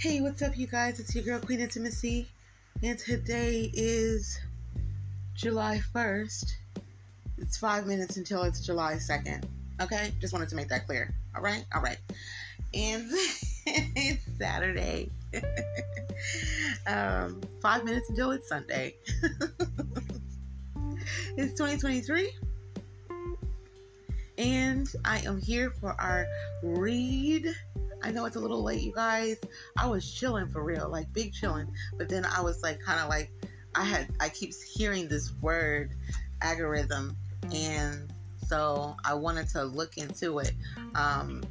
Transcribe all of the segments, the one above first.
Hey, what's up, you guys? It's your girl, Queen Intimacy, and today is July 1st. It's five minutes until it's July 2nd. Okay? Just wanted to make that clear. All right? All right. And it's Saturday. um, five minutes until it's Sunday. it's 2023. And I am here for our read I know it's a little late, you guys. I was chilling for real, like big chilling. But then I was like, kind of like, I had, I keep hearing this word, algorithm, and so I wanted to look into it, um,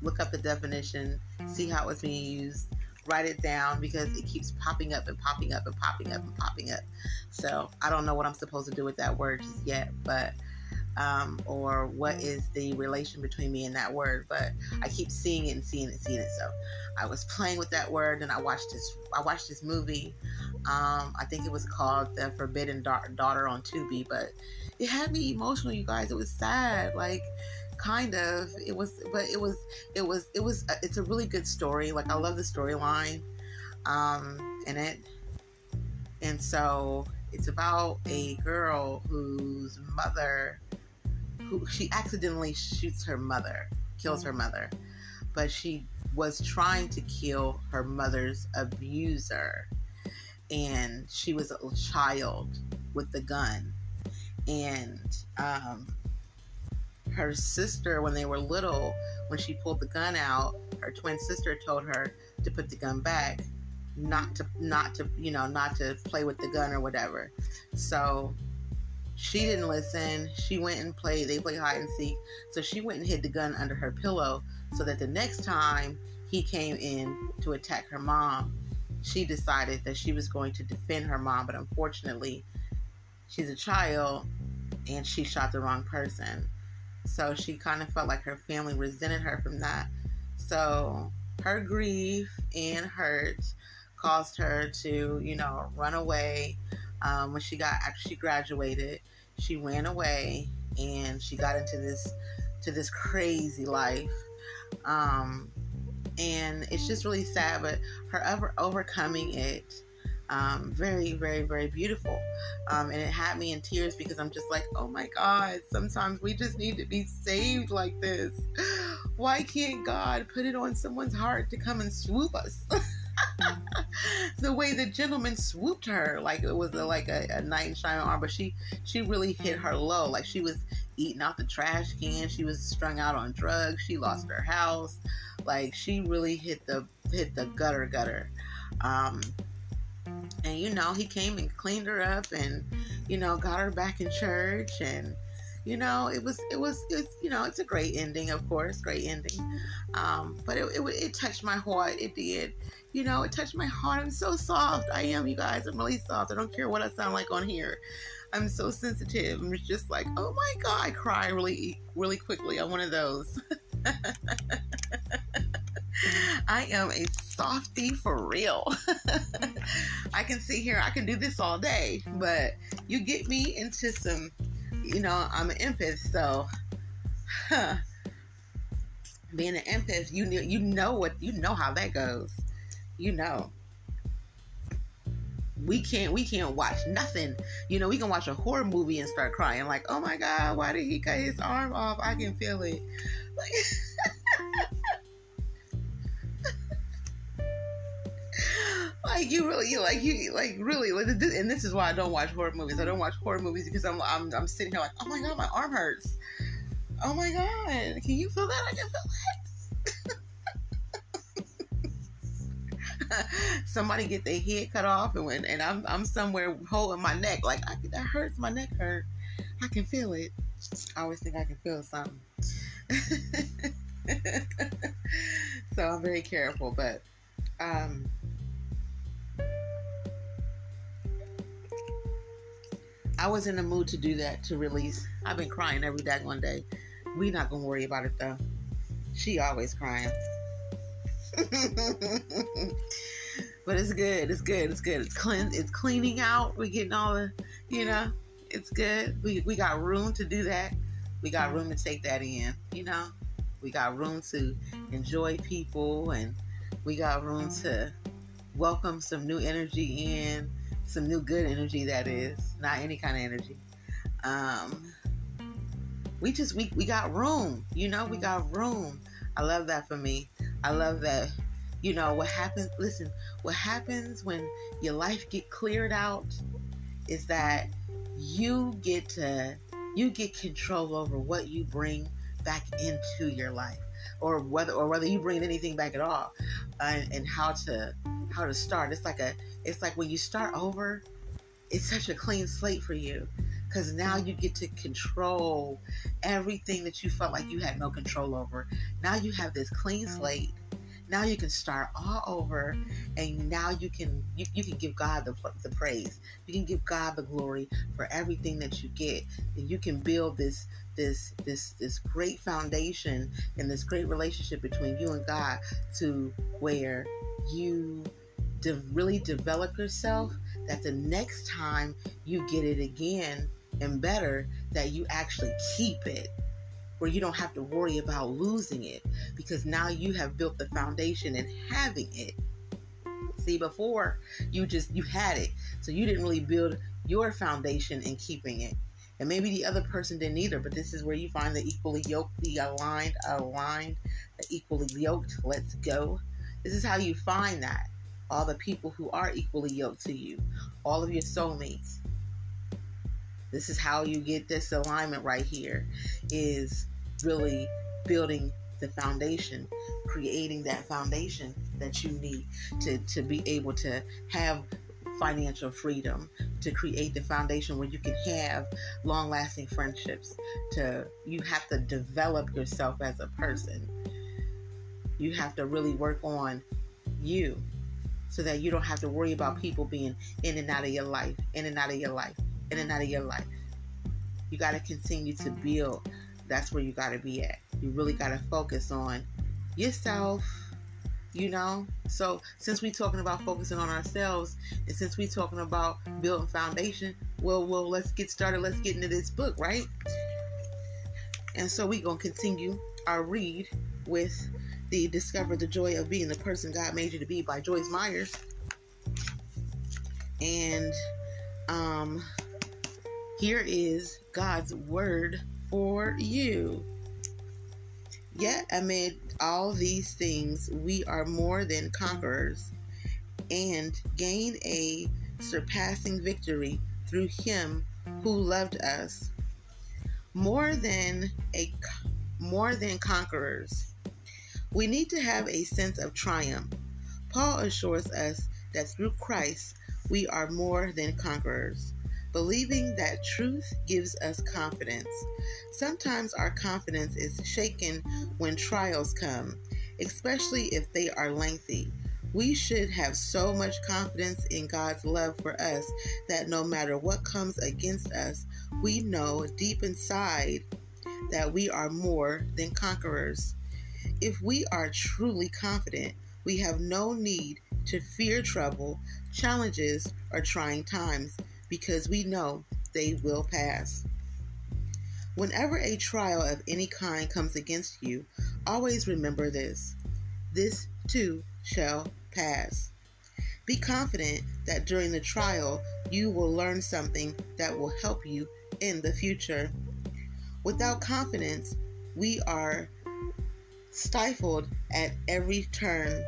look up the definition, see how it's being used, write it down because it keeps popping up and popping up and popping up and popping up. So I don't know what I'm supposed to do with that word just yet, but um, or what is the relation between me and that word. But I keep seeing it and seeing it and seeing it. So I was playing with that word, and I watched this. I watched this movie. Um, I think it was called The Forbidden da- Daughter on Tubi, but it had me emotional, you guys. It was sad, like kind of. It was, but it was, it was, it was. It's a really good story. Like I love the storyline um, in it, and so it's about a girl whose mother who she accidentally shoots her mother, kills her mother, but she was trying to kill her mother's abuser. And she was a child with the gun. And um, her sister, when they were little, when she pulled the gun out, her twin sister told her to put the gun back, not to, not to, you know, not to play with the gun or whatever. So she didn't listen. She went and played. They played hide and seek. So she went and hid the gun under her pillow so that the next time he came in to attack her mom, she decided that she was going to defend her mom. But unfortunately, she's a child and she shot the wrong person. So she kind of felt like her family resented her from that. So her grief and hurt caused her to, you know, run away um, when she got after she graduated, she ran away and she got into this to this crazy life. Um, and it's just really sad, but her ever overcoming it, um, very, very, very beautiful. Um, and it had me in tears because I'm just like, oh my God, sometimes we just need to be saved like this. Why can't God put it on someone's heart to come and swoop us? the way the gentleman swooped her, like it was a, like a, a knight in shining armor, but she she really hit her low. Like she was eating out the trash can. She was strung out on drugs. She lost her house. Like she really hit the hit the gutter gutter. Um, and you know he came and cleaned her up and you know got her back in church and you know it was it was it's you know it's a great ending of course great ending um, but it, it, it touched my heart it did you know, it touched my heart. I'm so soft. I am, you guys. I'm really soft. I don't care what I sound like on here. I'm so sensitive. I'm just like, oh my god, I cry really, really quickly. I'm one of those. I am a softy for real. I can sit here, I can do this all day, but you get me into some, you know, I'm an empath, so huh, being an empath, you you know what you know how that goes. You know. We can't we can't watch nothing. You know we can watch a horror movie and start crying like oh my god why did he cut his arm off? I can feel it. like, like you really you like you like really like and this is why i don't watch horror movies. I don't watch horror movies because i'm i'm, I'm sitting here like oh my god my arm hurts. Oh my god can you feel that i can feel that somebody get their head cut off and when and I'm I'm somewhere holding my neck like I, that hurts my neck hurt. I can feel it. I always think I can feel something. So I'm very careful but um I was in the mood to do that to release I've been crying every day one day we not gonna worry about it though she always crying but it's good. It's good. It's good. It's clean. It's cleaning out. We're getting all the, you know, it's good. We we got room to do that. We got room to take that in. You know, we got room to enjoy people and We got room to welcome some new energy in, some new good energy that is, not any kind of energy. Um, we just we, we got room, you know, we got room. I love that for me. I love that you know what happens listen what happens when your life get cleared out is that you get to you get control over what you bring back into your life or whether or whether you bring anything back at all and, and how to how to start. It's like a it's like when you start over it's such a clean slate for you because now you get to control everything that you felt like you had no control over. Now you have this clean mm-hmm. slate. Now you can start all over and now you can you, you can give god the, the praise. You can give god the glory for everything that you get. And you can build this this this this great foundation and this great relationship between you and god to where you de- really develop yourself that the next time you get it again and better that you actually keep it where you don't have to worry about losing it because now you have built the foundation and having it. See, before you just you had it, so you didn't really build your foundation in keeping it. And maybe the other person didn't either, but this is where you find the equally yoked, the aligned, aligned, the equally yoked. Let's go. This is how you find that. All the people who are equally yoked to you, all of your soulmates, this is how you get this alignment right here is really building the foundation, creating that foundation that you need to, to be able to have financial freedom, to create the foundation where you can have long lasting friendships, to you have to develop yourself as a person. You have to really work on you so that you don't have to worry about people being in and out of your life, in and out of your life in and out of your life. You got to continue to build. That's where you got to be at. You really got to focus on yourself, you know? So, since we're talking about focusing on ourselves, and since we're talking about building foundation, well, well, let's get started. Let's get into this book, right? And so, we're going to continue our read with the Discover the Joy of Being the Person God Made You to Be by Joyce Myers. And, um, here is God's word for you. Yet, amid all these things, we are more than conquerors and gain a surpassing victory through Him who loved us. More than a more than conquerors. We need to have a sense of triumph. Paul assures us that through Christ we are more than conquerors. Believing that truth gives us confidence. Sometimes our confidence is shaken when trials come, especially if they are lengthy. We should have so much confidence in God's love for us that no matter what comes against us, we know deep inside that we are more than conquerors. If we are truly confident, we have no need to fear trouble, challenges, or trying times because we know they will pass. Whenever a trial of any kind comes against you, always remember this this too shall pass. Be confident that during the trial you will learn something that will help you in the future. Without confidence, we are stifled at every turn.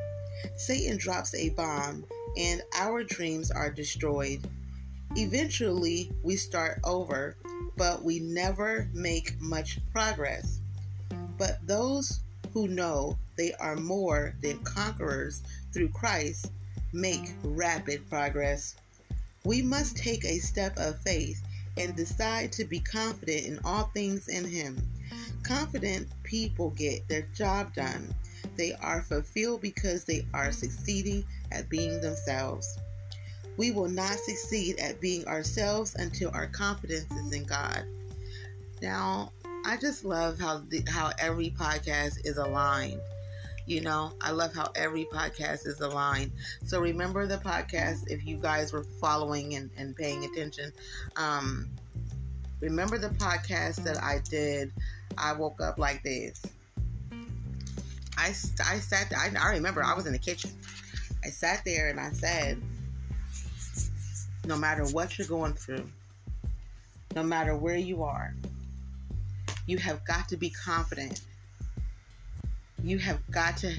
Satan drops a bomb and our dreams are destroyed. Eventually, we start over, but we never make much progress. But those who know they are more than conquerors through Christ make rapid progress. We must take a step of faith and decide to be confident in all things in Him. Confident people get their job done. They are fulfilled because they are succeeding at being themselves. We will not succeed at being ourselves until our confidence is in God. Now, I just love how the, how every podcast is aligned. You know, I love how every podcast is aligned. So remember the podcast if you guys were following and, and paying attention. Um, remember the podcast that I did. I woke up like this. I, I sat I, I remember I was in the kitchen. I sat there and I said, no matter what you're going through, no matter where you are, you have got to be confident. You have got to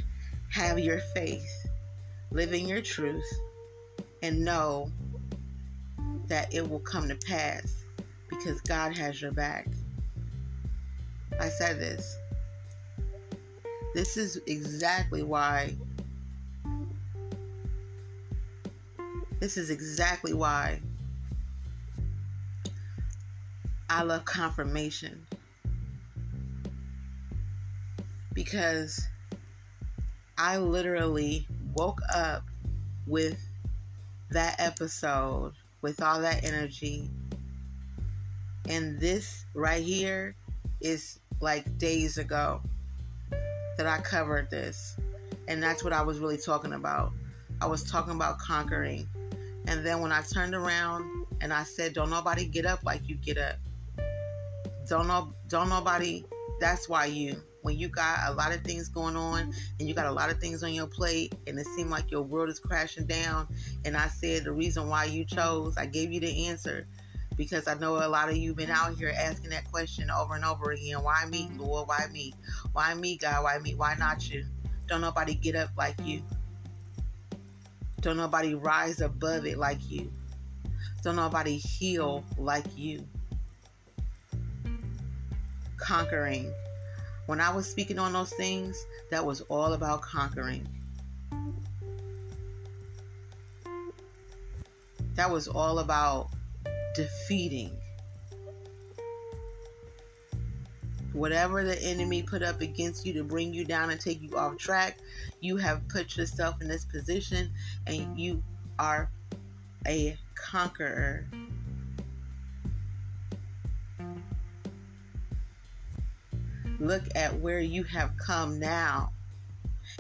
have your faith, live in your truth, and know that it will come to pass because God has your back. I said this. This is exactly why. This is exactly why I love confirmation. Because I literally woke up with that episode, with all that energy. And this right here is like days ago that I covered this. And that's what I was really talking about. I was talking about conquering. And then when I turned around and I said, Don't nobody get up like you get up. Don't know don't nobody that's why you when you got a lot of things going on and you got a lot of things on your plate and it seemed like your world is crashing down and I said the reason why you chose, I gave you the answer because I know a lot of you been out here asking that question over and over again. Why me, Lord? Why me? Why me, God? Why me? Why not you? Don't nobody get up like you. Don't nobody rise above it like you. Don't nobody heal like you. Conquering. When I was speaking on those things, that was all about conquering. That was all about defeating whatever the enemy put up against you to bring you down and take you off track you have put yourself in this position and you are a conqueror look at where you have come now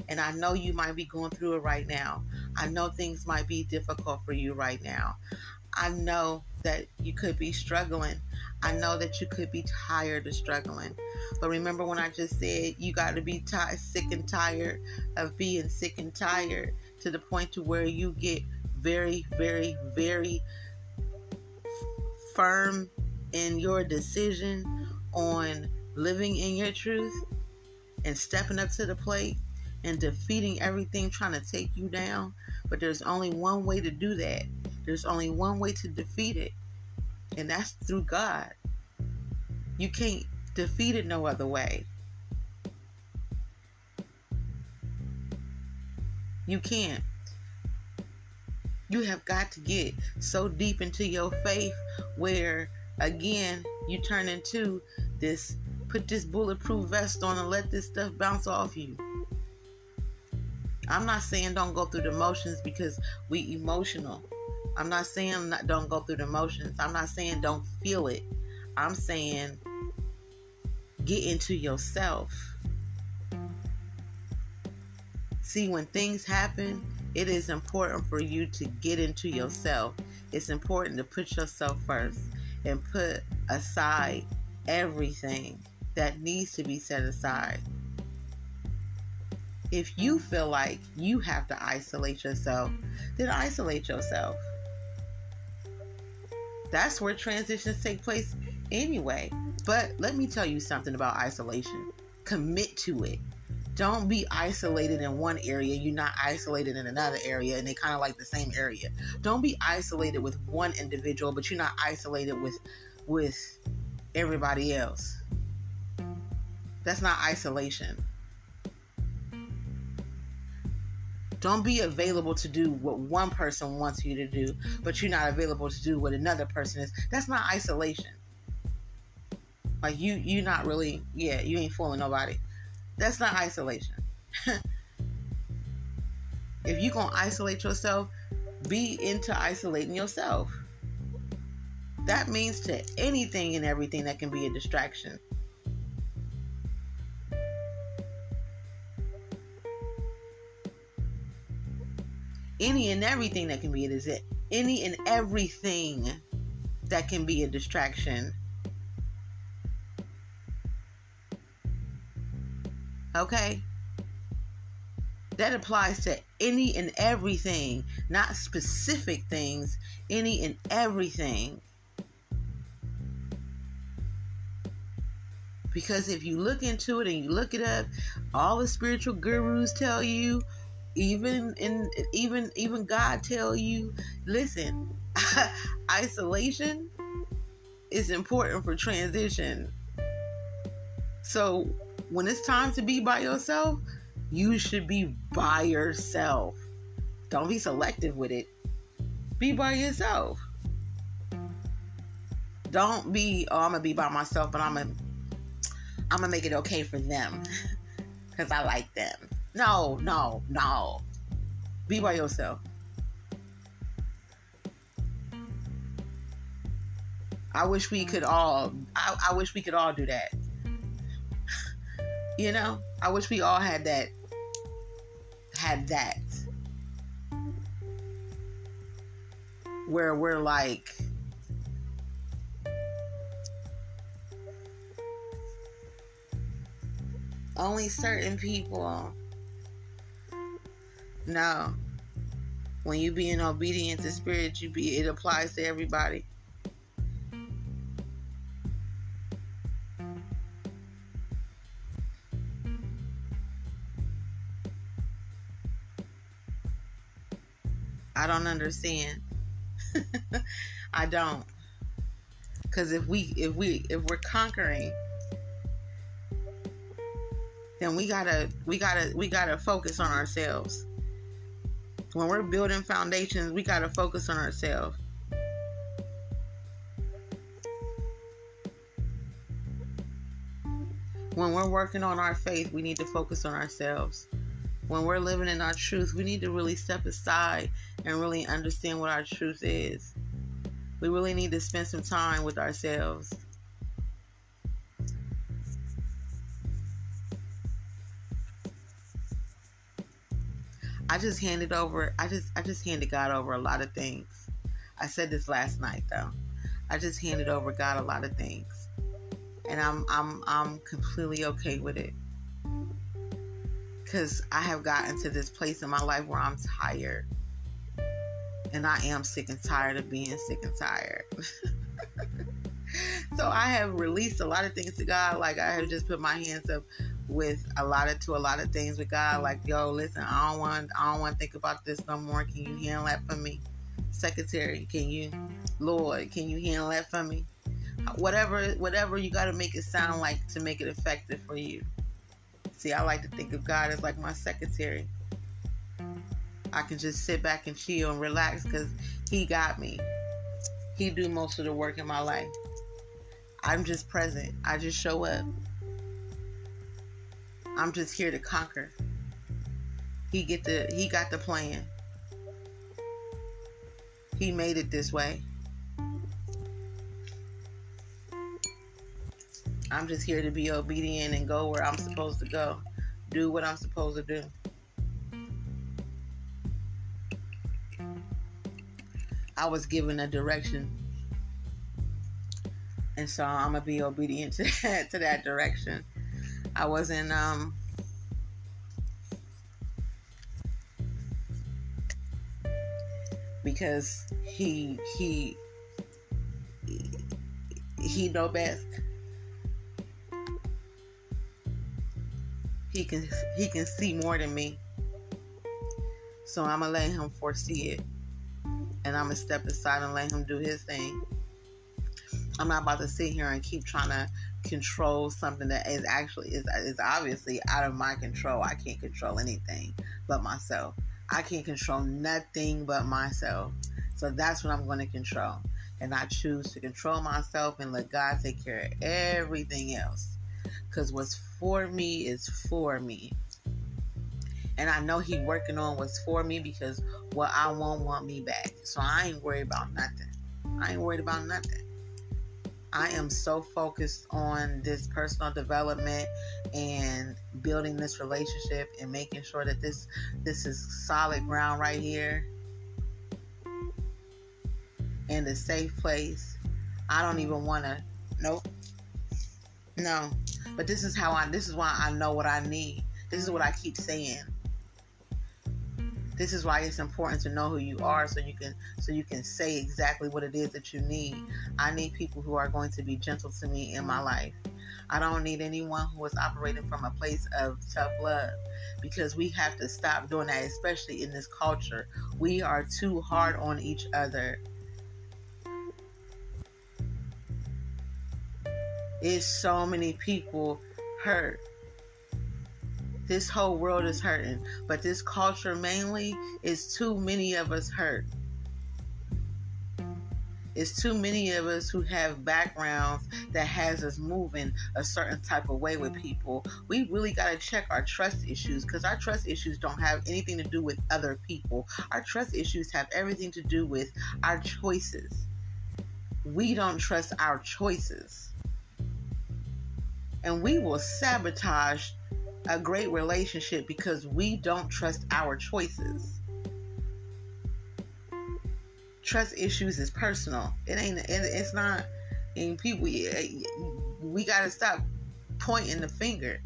and I know you might be going through it right now. I know things might be difficult for you right now. I know that you could be struggling. I know that you could be tired of struggling. But remember when I just said you got to be t- sick and tired of being sick and tired to the point to where you get very, very, very firm in your decision on living in your truth and stepping up to the plate and defeating everything trying to take you down. But there's only one way to do that there's only one way to defeat it, and that's through God. You can't defeat it no other way. You can't. You have got to get so deep into your faith where, again, you turn into this put this bulletproof vest on and let this stuff bounce off you. I'm not saying don't go through the motions because we emotional. I'm not saying not, don't go through the motions. I'm not saying don't feel it. I'm saying get into yourself. See, when things happen, it is important for you to get into yourself. It's important to put yourself first and put aside everything that needs to be set aside. If you feel like you have to isolate yourself, then isolate yourself. That's where transitions take place anyway. But let me tell you something about isolation. Commit to it. Don't be isolated in one area, you're not isolated in another area, and they kind of like the same area. Don't be isolated with one individual, but you're not isolated with with everybody else. That's not isolation. Don't be available to do what one person wants you to do, mm-hmm. but you're not available to do what another person is. That's not isolation. Like you, you're not really, yeah, you ain't fooling nobody. That's not isolation. if you gonna isolate yourself, be into isolating yourself. That means to anything and everything that can be a distraction. Any and everything that can be is it any and everything that can be a distraction okay That applies to any and everything, not specific things, any and everything. Because if you look into it and you look it up, all the spiritual gurus tell you, even in even even God tell you, listen, isolation is important for transition. So when it's time to be by yourself, you should be by yourself. Don't be selective with it. Be by yourself. Don't be, oh, I'm gonna be by myself, but I'm gonna I'm gonna make it okay for them. Cause I like them. No, no, no. Be by yourself. I wish we could all I, I wish we could all do that. you know? I wish we all had that had that. Where we're like only certain people. No. When you being obedient to spirit, you be it applies to everybody. I don't understand. I don't. Cuz if we if we if we're conquering then we gotta we gotta we gotta focus on ourselves. When we're building foundations, we gotta focus on ourselves. When we're working on our faith, we need to focus on ourselves. When we're living in our truth, we need to really step aside and really understand what our truth is. We really need to spend some time with ourselves. I just handed over. I just I just handed God over a lot of things. I said this last night though. I just handed over God a lot of things, and I'm I'm I'm completely okay with it. Cause I have gotten to this place in my life where I'm tired, and I am sick and tired of being sick and tired. so I have released a lot of things to God. Like I have just put my hands up with a lot of to a lot of things with God. Mm-hmm. Like, yo, listen, I don't want I don't want to think about this no more. Can you handle that for me? Secretary, can you Lord, can you handle that for me? Whatever whatever you gotta make it sound like to make it effective for you. See, I like to think of God as like my secretary. I can just sit back and chill and relax because he got me. He do most of the work in my life. I'm just present. I just show up. I'm just here to conquer. He get the he got the plan. He made it this way. I'm just here to be obedient and go where I'm supposed to go. Do what I'm supposed to do. I was given a direction. And so I'm gonna be obedient to that, to that direction. I wasn't um because he he he know best. He can he can see more than me. So I'm gonna let him foresee it. And I'm gonna step aside and let him do his thing. I'm not about to sit here and keep trying to control something that is actually is is obviously out of my control. I can't control anything but myself. I can't control nothing but myself. So that's what I'm going to control. And I choose to control myself and let God take care of everything else. Because what's for me is for me. And I know He working on what's for me because what I want want me back. So I ain't worried about nothing. I ain't worried about nothing. I am so focused on this personal development and building this relationship and making sure that this this is solid ground right here and a safe place. I don't even want to nope. No. But this is how I this is why I know what I need. This is what I keep saying. This is why it's important to know who you are so you can so you can say exactly what it is that you need. I need people who are going to be gentle to me in my life. I don't need anyone who is operating from a place of tough love because we have to stop doing that, especially in this culture. We are too hard on each other. It's so many people hurt this whole world is hurting, but this culture mainly is too many of us hurt. It's too many of us who have backgrounds that has us moving a certain type of way with people. We really got to check our trust issues because our trust issues don't have anything to do with other people. Our trust issues have everything to do with our choices. We don't trust our choices. And we will sabotage a great relationship because we don't trust our choices. Trust issues is personal. It ain't. it's not. And people, we gotta stop pointing the finger.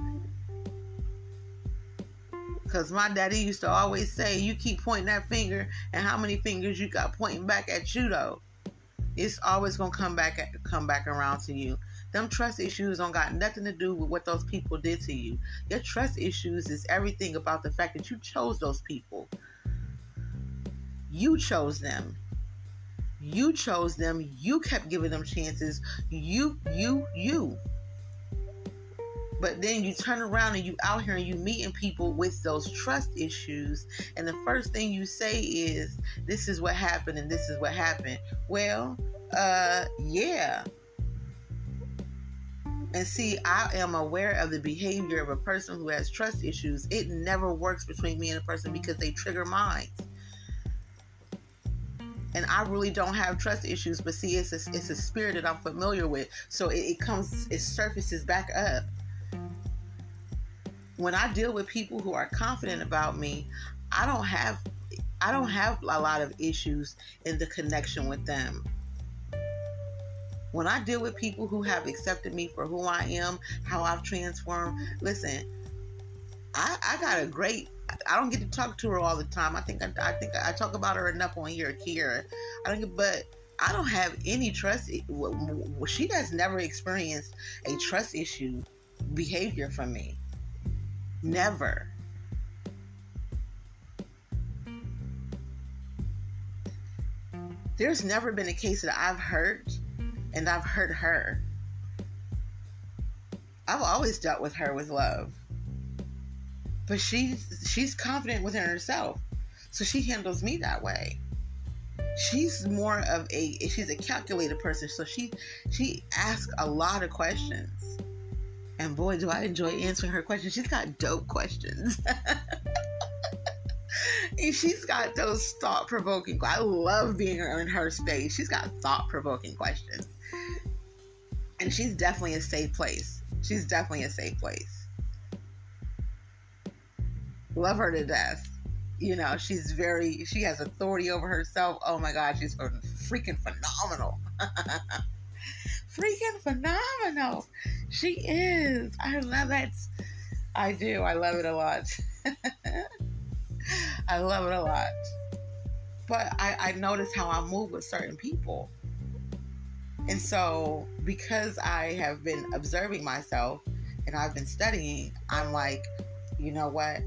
Cause my daddy used to always say, "You keep pointing that finger, and how many fingers you got pointing back at you though? It's always gonna come back come back around to you." Them trust issues don't got nothing to do with what those people did to you. Your trust issues is everything about the fact that you chose those people. You chose them. You chose them. You kept giving them chances. You, you, you. But then you turn around and you out here and you meeting people with those trust issues, and the first thing you say is, "This is what happened, and this is what happened." Well, uh, yeah, and see, I am aware of the behavior of a person who has trust issues. It never works between me and a person because they trigger minds. And I really don't have trust issues, but see, it's a, it's a spirit that I'm familiar with. So it, it comes, it surfaces back up. When I deal with people who are confident about me, I don't have I don't have a lot of issues in the connection with them when I deal with people who have accepted me for who I am, how I've transformed, listen, I, I got a great. I don't get to talk to her all the time. I think I, I think I talk about her enough on here, Kira. I don't but I don't have any trust. She has never experienced a trust issue behavior from me. Never. There's never been a case that I've heard and I've hurt her. I've always dealt with her with love. But she's she's confident within herself. So she handles me that way. She's more of a she's a calculated person, so she she asks a lot of questions. And boy, do I enjoy answering her questions. She's got dope questions. and she's got those thought provoking. I love being in her space. She's got thought provoking questions and she's definitely a safe place. She's definitely a safe place. Love her to death. You know, she's very, she has authority over herself. Oh my God, she's freaking phenomenal. freaking phenomenal. She is. I love it. I do. I love it a lot. I love it a lot. But I, I notice how I move with certain people. And so, because I have been observing myself and I've been studying, I'm like, you know what?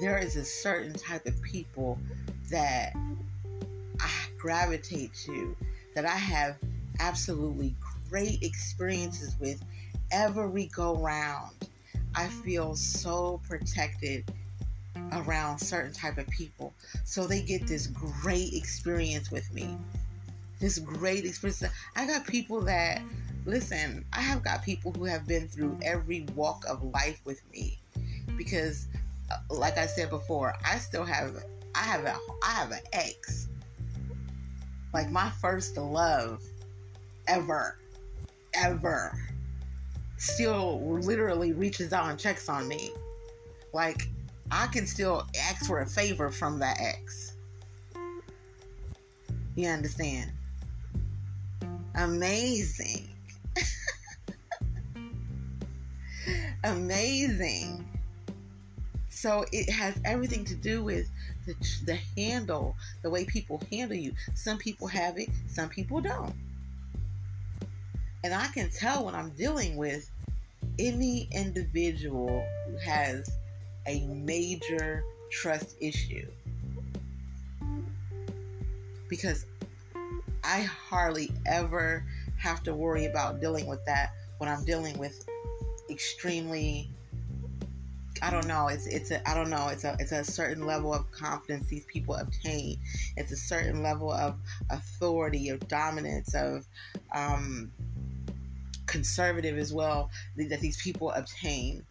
There is a certain type of people that I gravitate to, that I have absolutely great experiences with every go round. I feel so protected around certain type of people. So they get this great experience with me this great experience. I got people that listen. I have got people who have been through every walk of life with me because, uh, like I said before, I still have I have a I have an ex. Like my first love ever, ever, still literally reaches out and checks on me. Like I can still ask for a favor from that ex. You understand? Amazing. amazing. So it has everything to do with the, the handle, the way people handle you. Some people have it, some people don't. And I can tell when I'm dealing with any individual who has a major trust issue. Because I hardly ever have to worry about dealing with that when I'm dealing with extremely I don't know. It's it's a I don't know. It's a it's a certain level of confidence these people obtain. It's a certain level of authority, of dominance, of um, conservative as well that these people obtain.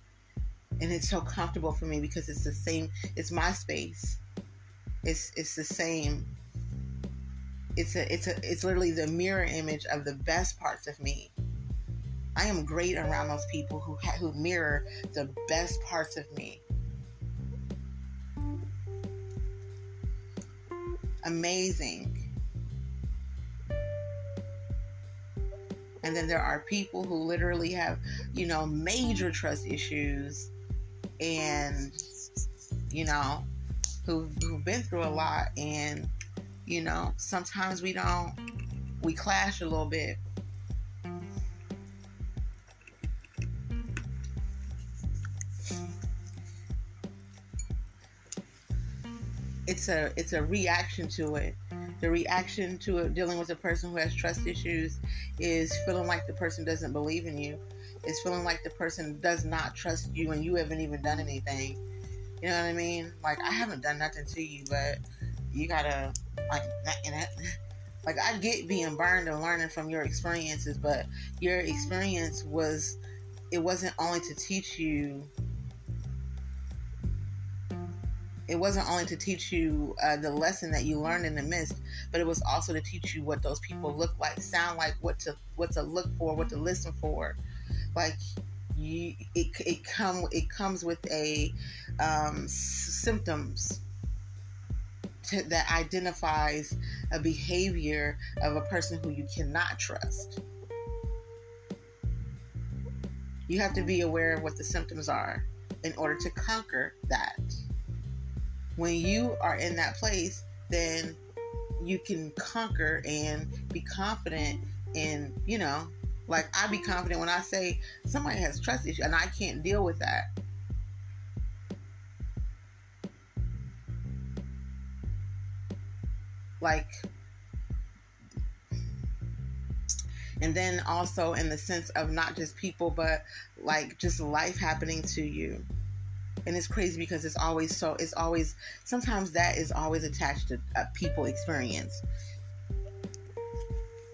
And it's so comfortable for me because it's the same. It's my space. It's it's the same. It's a it's a it's literally the mirror image of the best parts of me. I am great around those people who ha- who mirror the best parts of me. Amazing. And then there are people who literally have, you know, major trust issues and, you know, who've, who've been through a lot. And, you know, sometimes we don't, we clash a little bit. It's a it's a reaction to it the reaction to it, dealing with a person who has trust issues is feeling like the person doesn't believe in you. It's feeling like the person does not trust you and you haven't even done anything. You know what I mean? Like I haven't done nothing to you, but you gotta like that, like I get being burned and learning from your experiences, but your experience was it wasn't only to teach you it wasn't only to teach you uh, the lesson that you learned in the midst, but it was also to teach you what those people look like, sound like, what to what to look for, what to listen for. Like you, it it come it comes with a um, symptoms that identifies a behavior of a person who you cannot trust. You have to be aware of what the symptoms are in order to conquer that when you are in that place, then you can conquer and be confident in, you know, like I be confident when I say somebody has trust issues and I can't deal with that. Like, and then also in the sense of not just people, but like just life happening to you. And it's crazy because it's always so it's always sometimes that is always attached to a people experience.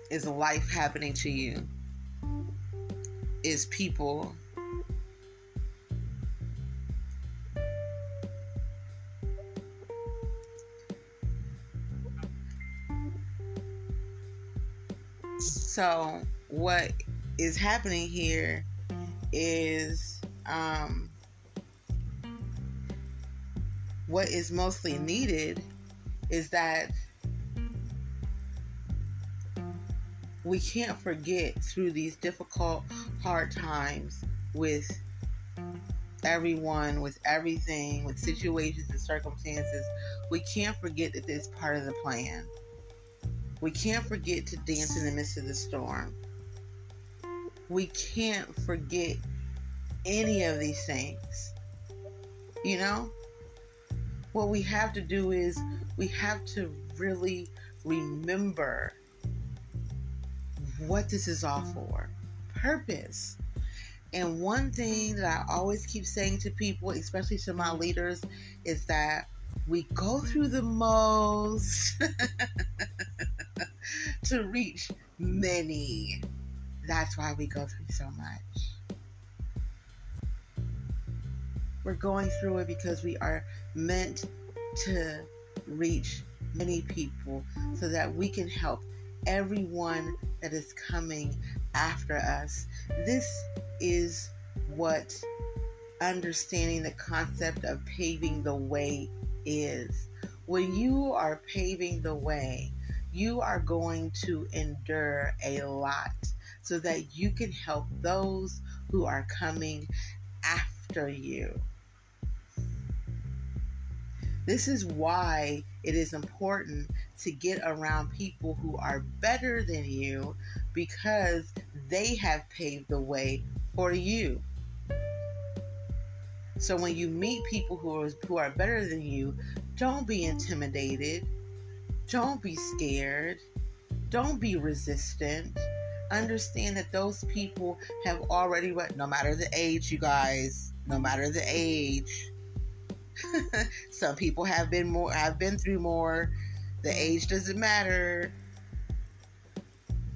Is life happening to you? Is people so what is happening here is um what is mostly needed is that we can't forget through these difficult, hard times with everyone, with everything, with situations and circumstances, we can't forget that it's part of the plan. We can't forget to dance in the midst of the storm. We can't forget any of these things. You know? what we have to do is we have to really remember what this is all for purpose. And one thing that I always keep saying to people, especially to my leaders, is that we go through the most to reach many. That's why we go through so much. We're going through it because we are meant to reach many people so that we can help everyone that is coming after us. This is what understanding the concept of paving the way is. When you are paving the way, you are going to endure a lot so that you can help those who are coming after you. This is why it is important to get around people who are better than you because they have paved the way for you. So when you meet people who are who are better than you, don't be intimidated. Don't be scared. Don't be resistant. Understand that those people have already no matter the age, you guys, no matter the age. Some people have been more have been through more. The age doesn't matter.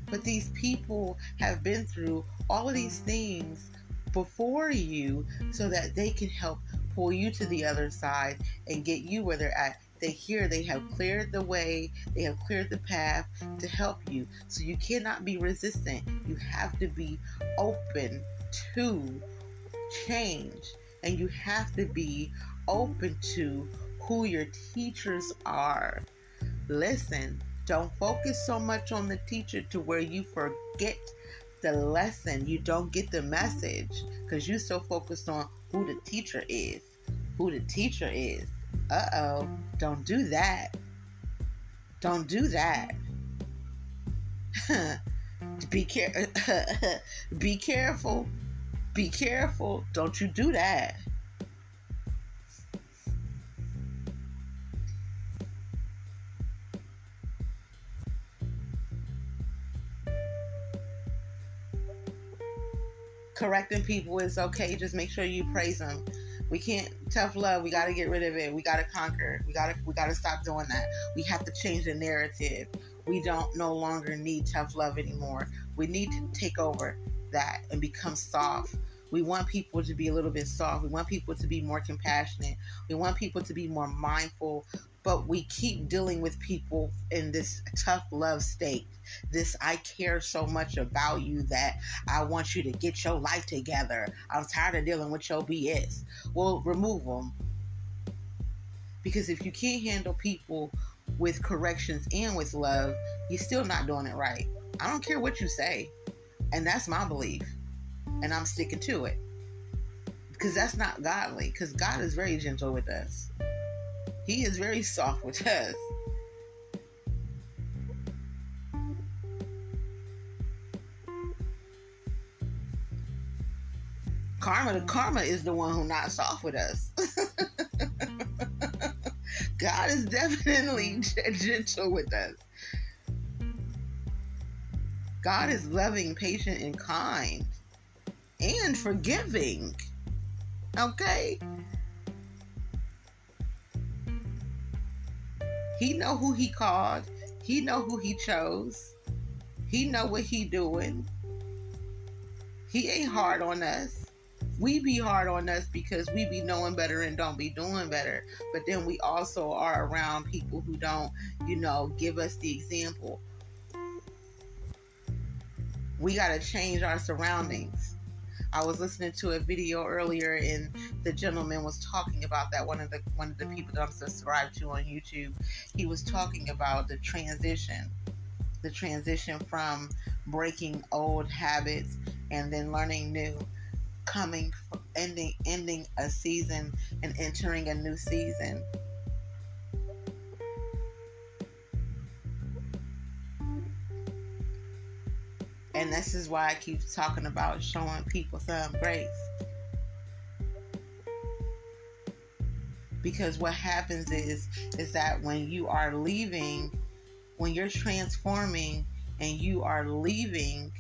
But these people have been through all of these things before you so that they can help pull you to the other side and get you where they're at. They hear they have cleared the way, they have cleared the path to help you. So you cannot be resistant. You have to be open to change and you have to be open to who your teachers are. Listen, don't focus so much on the teacher to where you forget the lesson. You don't get the message because you're so focused on who the teacher is. Who the teacher is. Uh oh. Don't do that. Don't do that. be care be careful. Be careful. Don't you do that. correcting people is okay. Just make sure you praise them. We can't tough love. We got to get rid of it. We got to conquer. We got to we got to stop doing that. We have to change the narrative. We don't no longer need tough love anymore. We need to take over that and become soft. We want people to be a little bit soft. We want people to be more compassionate. We want people to be more mindful but we keep dealing with people in this tough love state. This I care so much about you that I want you to get your life together. I'm tired of dealing with your BS. Well, remove them. Because if you can't handle people with corrections and with love, you're still not doing it right. I don't care what you say. And that's my belief. And I'm sticking to it. Because that's not godly. Because God is very gentle with us. He is very soft with us. Karma, the karma is the one who not soft with us. God is definitely gentle with us. God is loving, patient, and kind, and forgiving. Okay? He know who he called. He know who he chose. He know what he doing. He ain't hard on us. We be hard on us because we be knowing better and don't be doing better. But then we also are around people who don't, you know, give us the example. We got to change our surroundings. I was listening to a video earlier, and the gentleman was talking about that. One of the one of the mm-hmm. people that I'm subscribed to on YouTube, he was talking about the transition, the transition from breaking old habits and then learning new, coming ending ending a season and entering a new season. And this is why I keep talking about showing people some grace. Because what happens is is that when you are leaving, when you're transforming and you are leaving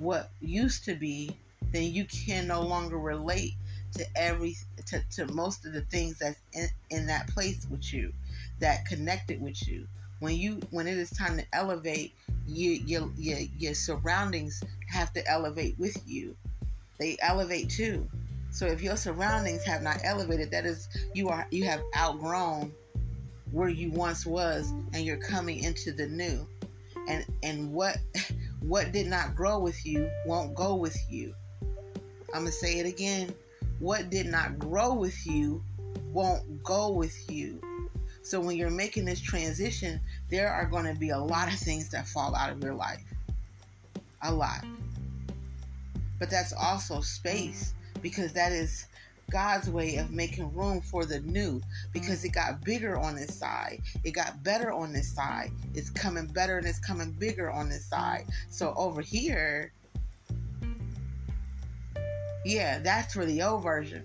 what used to be, then you can no longer relate to every to, to most of the things that's in, in that place with you that connected with you when you when it is time to elevate you your your, your surroundings have to elevate with you. They elevate too. So if your surroundings have not elevated that is you are you have outgrown where you once was and you're coming into the new. And and what what did not grow with you won't go with you. I'm gonna say it again. What did not grow with you won't go with you. So when you're making this transition, there are going to be a lot of things that fall out of your life. A lot. But that's also space because that is God's way of making room for the new because it got bigger on this side. It got better on this side. It's coming better and it's coming bigger on this side. So over here, yeah, that's for the old version.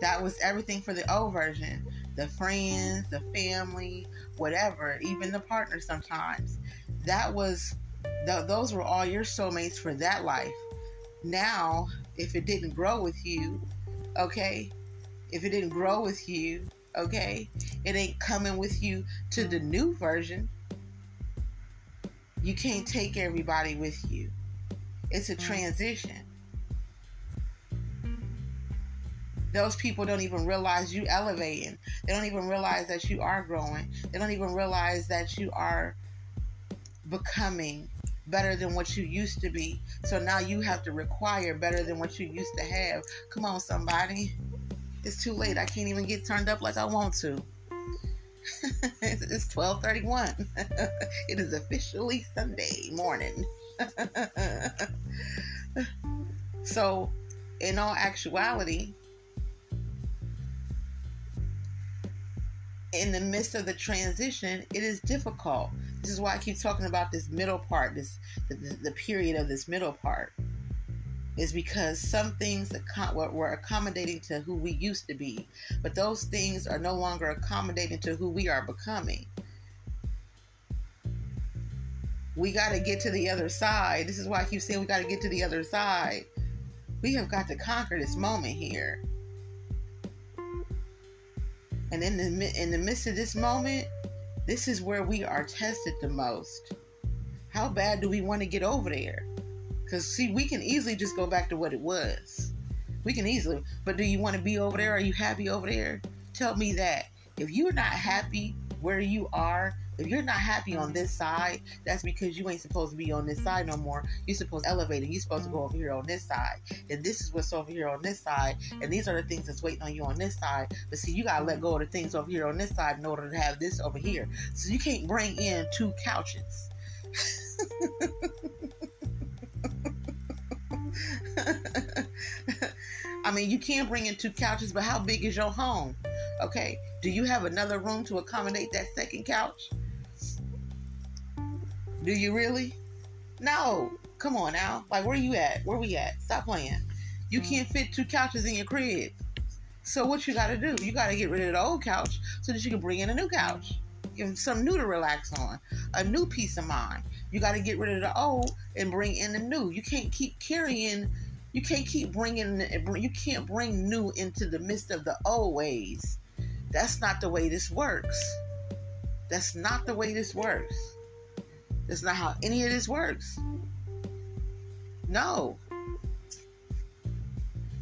That was everything for the old version. The friends, the family, whatever, even the partner sometimes. That was, th- those were all your soulmates for that life. Now, if it didn't grow with you, okay? If it didn't grow with you, okay? It ain't coming with you to the new version. You can't take everybody with you. It's a mm. transition. Those people don't even realize you elevating. They don't even realize that you are growing. They don't even realize that you are becoming better than what you used to be. So now you have to require better than what you used to have. Come on, somebody. It's too late. I can't even get turned up like I want to. it's 12:31. it is officially Sunday morning. so, in all actuality, in the midst of the transition, it is difficult. This is why I keep talking about this middle part, this the, the period of this middle part, is because some things that were accommodating to who we used to be, but those things are no longer accommodating to who we are becoming. We got to get to the other side. This is why I keep saying we got to get to the other side. We have got to conquer this moment here. And in the in the midst of this moment, this is where we are tested the most. How bad do we want to get over there? Because see, we can easily just go back to what it was. We can easily, but do you want to be over there? Are you happy over there? Tell me that. If you're not happy where you are, if you're not happy on this side, that's because you ain't supposed to be on this side no more. You're supposed to elevate and you're supposed to go over here on this side. And this is what's over here on this side. And these are the things that's waiting on you on this side. But see, you gotta let go of the things over here on this side in order to have this over here. So you can't bring in two couches. I mean, you can bring in two couches, but how big is your home? Okay. Do you have another room to accommodate that second couch? Do you really? No. Come on now. Like, where you at? Where we at? Stop playing. You mm. can't fit two couches in your crib. So what you got to do? You got to get rid of the old couch so that you can bring in a new couch. Give them some new to relax on, a new peace of mind. You got to get rid of the old and bring in the new. You can't keep carrying. You can't keep bringing. You can't bring new into the midst of the old ways. That's not the way this works. That's not the way this works. That's not how any of this works. No.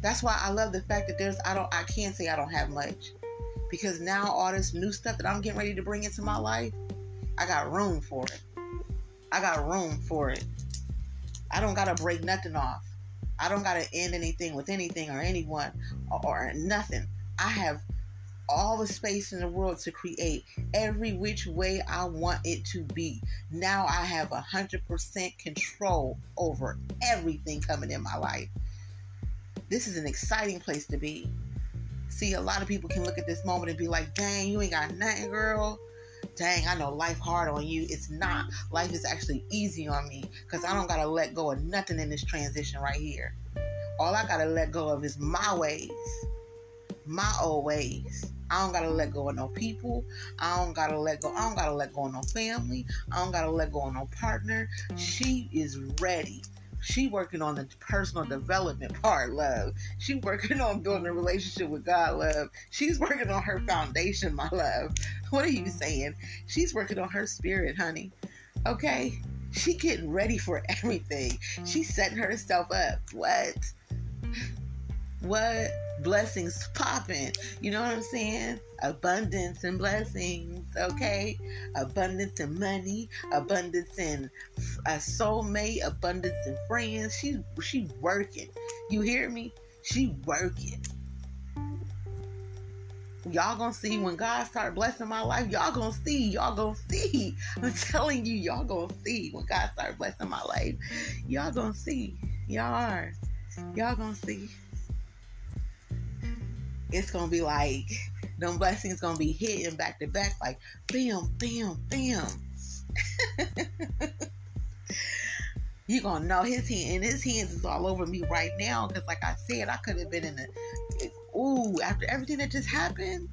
That's why I love the fact that there's I don't I can't say I don't have much. Because now all this new stuff that I'm getting ready to bring into my life, I got room for it. I got room for it. I don't gotta break nothing off. I don't gotta end anything with anything or anyone or, or nothing. I have all the space in the world to create every which way I want it to be. Now I have a hundred percent control over everything coming in my life. This is an exciting place to be. See, a lot of people can look at this moment and be like, dang, you ain't got nothing, girl. Dang, I know life hard on you. It's not. Life is actually easy on me because I don't got to let go of nothing in this transition right here. All I got to let go of is my ways, my old ways. I don't gotta let go of no people. I don't gotta let go. I don't gotta let go of no family. I don't gotta let go of no partner. She is ready. She working on the personal development part, love. She working on building a relationship with God, love. She's working on her foundation, my love. What are you saying? She's working on her spirit, honey. Okay? She getting ready for everything. She's setting herself up. What? What? Blessings popping. You know what I'm saying? Abundance and blessings, okay? Abundance and money, abundance and a soulmate, abundance and friends. She she working. You hear me? She working. Y'all gonna see when God start blessing my life. Y'all gonna see. Y'all gonna see. I'm telling you, y'all gonna see when God start blessing my life. Y'all gonna see. Y'all are. Y'all gonna see. It's gonna be like them blessings gonna be hitting back to back, like bam, bam, bam. you gonna know his hand and his hands is all over me right now because like I said, I could have been in the ooh after everything that just happened.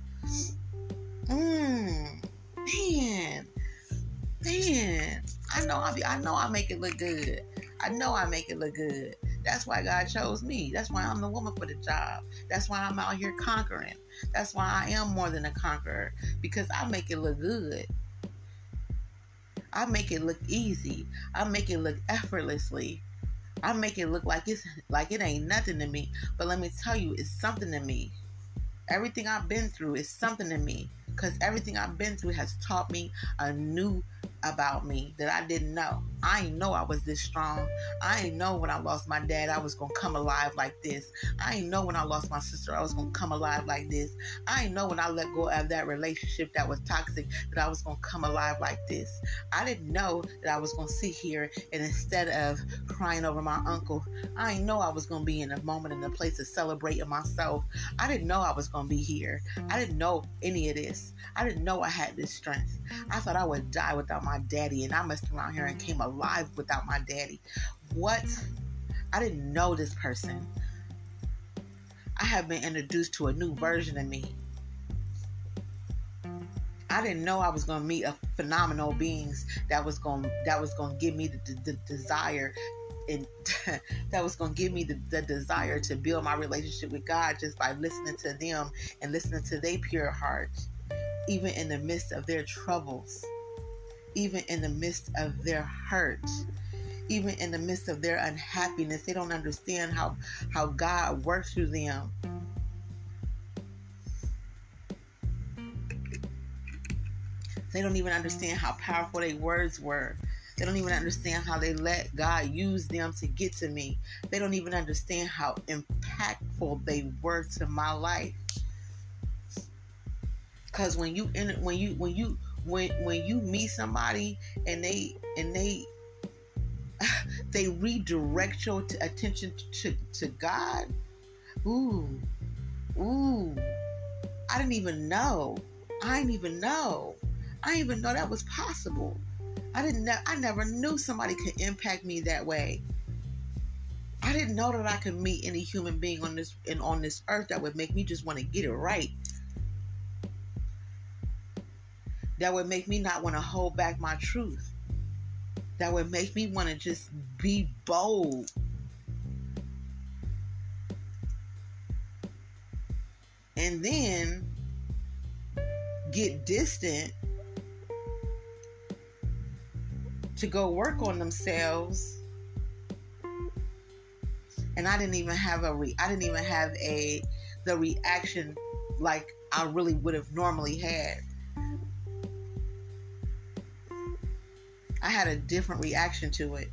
Mmm, man, man. I know I be I know I make it look good. I know I make it look good. That's why God chose me. That's why I'm the woman for the job. That's why I'm out here conquering. That's why I am more than a conqueror because I make it look good. I make it look easy. I make it look effortlessly. I make it look like it's like it ain't nothing to me. But let me tell you, it's something to me. Everything I've been through is something to me because everything I've been through has taught me a new about me that I didn't know. I didn't know I was this strong. I didn't know when I lost my dad I was gonna come alive like this. I didn't know when I lost my sister I was gonna come alive like this. I didn't know when I let go of that relationship that was toxic that I was gonna come alive like this. I didn't know that I was gonna sit here and instead of crying over my uncle, I didn't know I was gonna be in a moment in a place of celebrating myself. I didn't know I was gonna be here. I didn't know any of this. I didn't know I had this strength. I thought I would die without my daddy, and I messed around here and came alive without my daddy. What? I didn't know this person. I have been introduced to a new version of me. I didn't know I was to meet a phenomenal beings that was gonna that was to give me the, the, the desire and that was to give me the, the, desire to build my relationship with God just by listening to them and listening to their pure heart even in the midst of their troubles, even in the midst of their hurt, even in the midst of their unhappiness. They don't understand how, how God works through them. They don't even understand how powerful their words were. They don't even understand how they let God use them to get to me. They don't even understand how impactful they were to my life. Cause when you in when you when you when when you meet somebody and they and they they redirect your t- attention to, to God. Ooh, ooh. I didn't even know. I didn't even know. I didn't even know that was possible. I didn't. Ne- I never knew somebody could impact me that way. I didn't know that I could meet any human being on this and on this earth that would make me just want to get it right that would make me not want to hold back my truth. That would make me want to just be bold. And then get distant to go work on themselves and I didn't even have a re- I didn't even have a the reaction like I really would have normally had. I had a different reaction to it.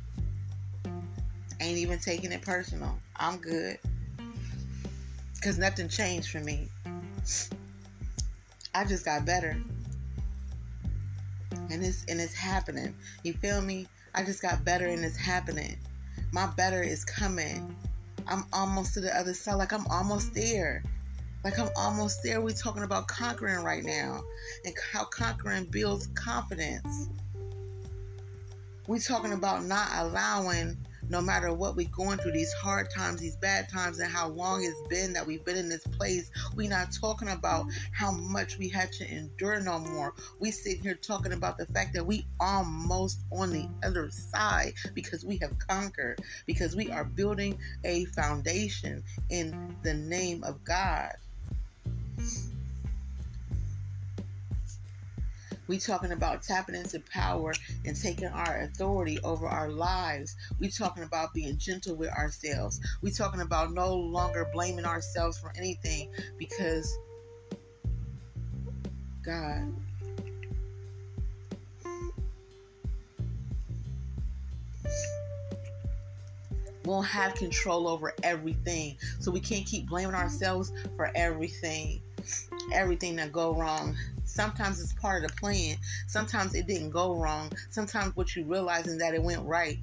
Ain't even taking it personal. I'm good. Because nothing changed for me. I just got better. And it's and it's happening. You feel me? I just got better and it's happening. My better is coming. I'm almost to the other side. Like I'm almost there. Like I'm almost there. We're talking about conquering right now. And how conquering builds confidence we're talking about not allowing no matter what we're going through these hard times these bad times and how long it's been that we've been in this place. We're not talking about how much we had to endure no more. We sit here talking about the fact that we almost on the other side because we have conquered because we are building a foundation in the name of god We talking about tapping into power and taking our authority over our lives. We talking about being gentle with ourselves. We talking about no longer blaming ourselves for anything because God won't have control over everything. So we can't keep blaming ourselves for everything. Everything that go wrong. Sometimes it's part of the plan. Sometimes it didn't go wrong. Sometimes what you realize is that it went right.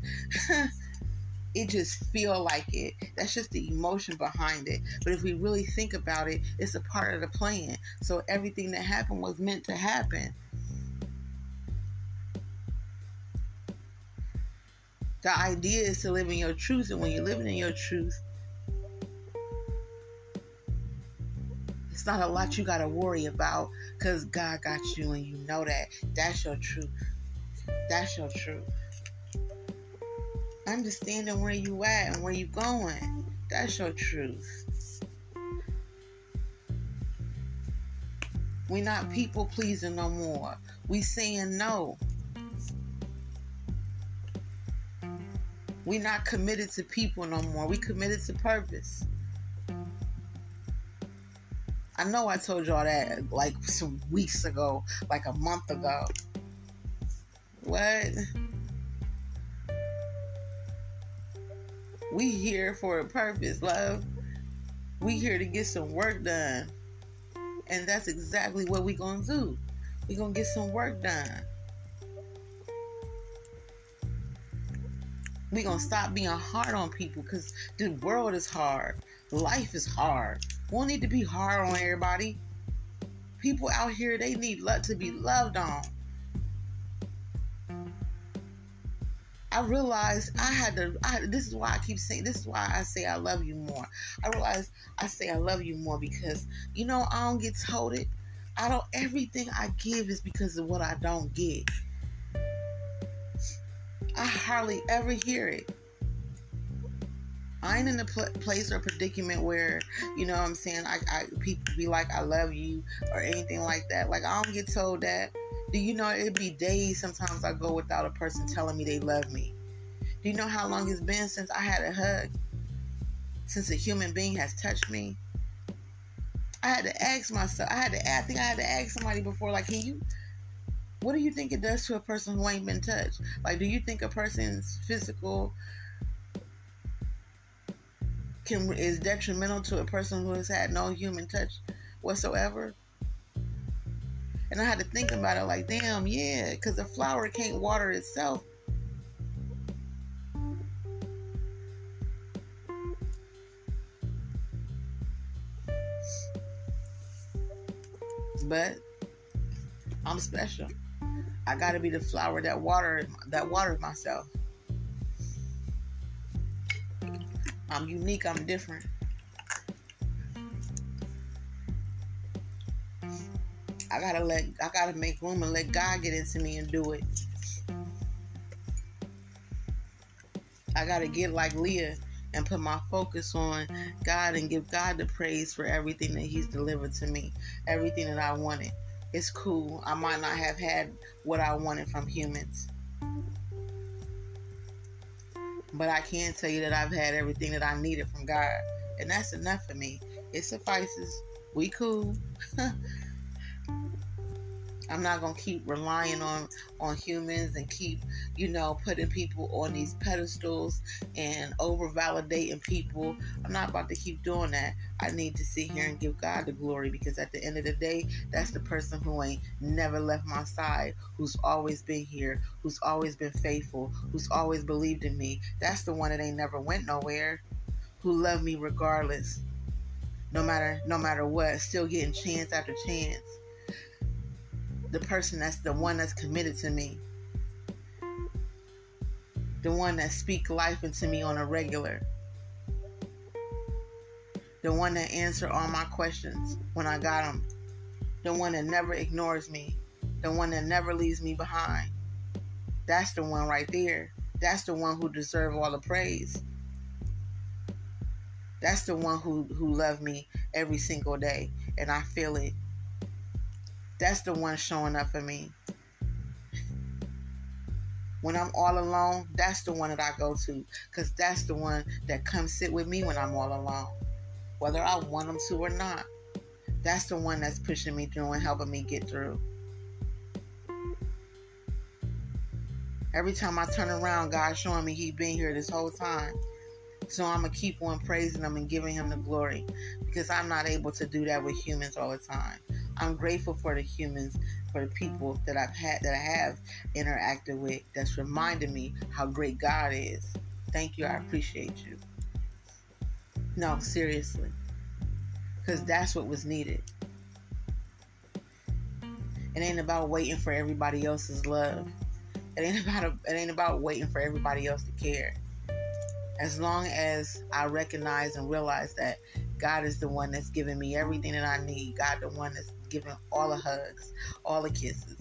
it just feel like it. That's just the emotion behind it. But if we really think about it, it's a part of the plan. So everything that happened was meant to happen. The idea is to live in your truth, and when you're living in your truth, it's not a lot you got to worry about because God got you, and you know that. That's your truth. That's your truth understanding where you at and where you going. That's your truth. We're not people pleasing no more. We saying no. We're not committed to people no more. We committed to purpose. I know I told y'all that like some weeks ago, like a month ago. What? We here for a purpose, love. We here to get some work done. And that's exactly what we gonna do. we gonna get some work done. we gonna stop being hard on people because the world is hard. Life is hard. We don't need to be hard on everybody. People out here, they need love to be loved on. I realized I had to. I, this is why I keep saying. This is why I say I love you more. I realize I say I love you more because you know I don't get told it. I don't. Everything I give is because of what I don't get. I hardly ever hear it. I ain't in a pl- place or predicament where, you know what I'm saying, I, I people be like, I love you or anything like that. Like, I don't get told that. Do you know it'd be days sometimes I go without a person telling me they love me? Do you know how long it's been since I had a hug? Since a human being has touched me? I had to ask myself, I had to I think I had to ask somebody before, like, can you what do you think it does to a person who ain't been touched? Like, do you think a person's physical can is detrimental to a person who has had no human touch whatsoever? And I had to think about it like, damn, yeah, because a flower can't water itself. But I'm special. I gotta be the flower that water that waters myself. I'm unique, I'm different. I gotta let I gotta make room and let God get into me and do it. I gotta get like Leah and put my focus on God and give God the praise for everything that He's delivered to me, everything that I wanted. It's cool. I might not have had what I wanted from humans. But I can tell you that I've had everything that I needed from God. And that's enough for me. It suffices. We cool. I'm not gonna keep relying on on humans and keep, you know, putting people on these pedestals and over validating people. I'm not about to keep doing that. I need to sit here and give God the glory because at the end of the day, that's the person who ain't never left my side, who's always been here, who's always been faithful, who's always believed in me. That's the one that ain't never went nowhere, who loved me regardless. No matter no matter what, still getting chance after chance the person that's the one that's committed to me. The one that speak life into me on a regular. The one that answer all my questions when I got them. The one that never ignores me. The one that never leaves me behind. That's the one right there. That's the one who deserve all the praise. That's the one who who loved me every single day and I feel it that's the one showing up for me. When I'm all alone, that's the one that I go to because that's the one that comes sit with me when I'm all alone, whether I want them to or not. That's the one that's pushing me through and helping me get through. Every time I turn around, God's showing me He's been here this whole time. So I'm to keep on praising Him and giving Him the glory because I'm not able to do that with humans all the time. I'm grateful for the humans, for the mm-hmm. people that I've had, that I have interacted with, that's reminded me how great God is. Thank you. I mm-hmm. appreciate you. No, seriously. Because that's what was needed. It ain't about waiting for everybody else's love. It ain't about a, it ain't about waiting for everybody else to care. As long as I recognize and realize that God is the one that's giving me everything that I need. God the one that's giving all the hugs, all the kisses,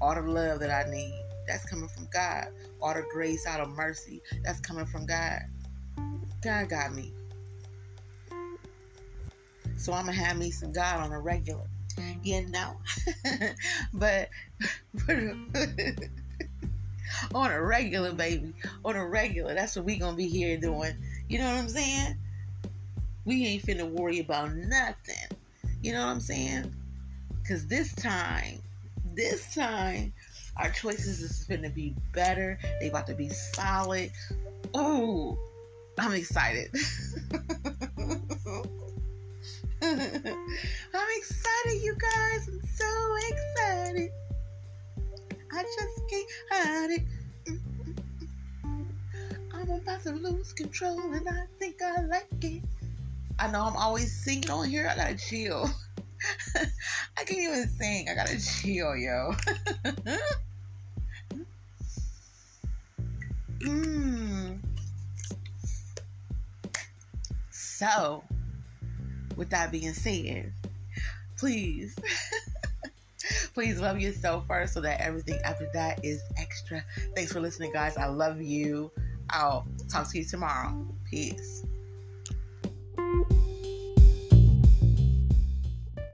all the love that I need. That's coming from God. All the grace out of mercy. That's coming from God. God got me. So I'm gonna have me some God on a regular. You know. but on a regular, baby. On a regular. That's what we gonna be here doing. You know what I'm saying? We ain't finna worry about nothing. You know what I'm saying? Cause this time, this time, our choices is gonna be better. They about to be solid. Oh, I'm excited. I'm excited, you guys. I'm so excited. I just can't hide it. I'm about to lose control and I think I like it. I know I'm always singing on here. I gotta chill. I can't even sing. I gotta chill, yo. mm. So, with that being said, please, please love yourself first so that everything after that is extra. Thanks for listening, guys. I love you. I'll talk to you tomorrow. Peace.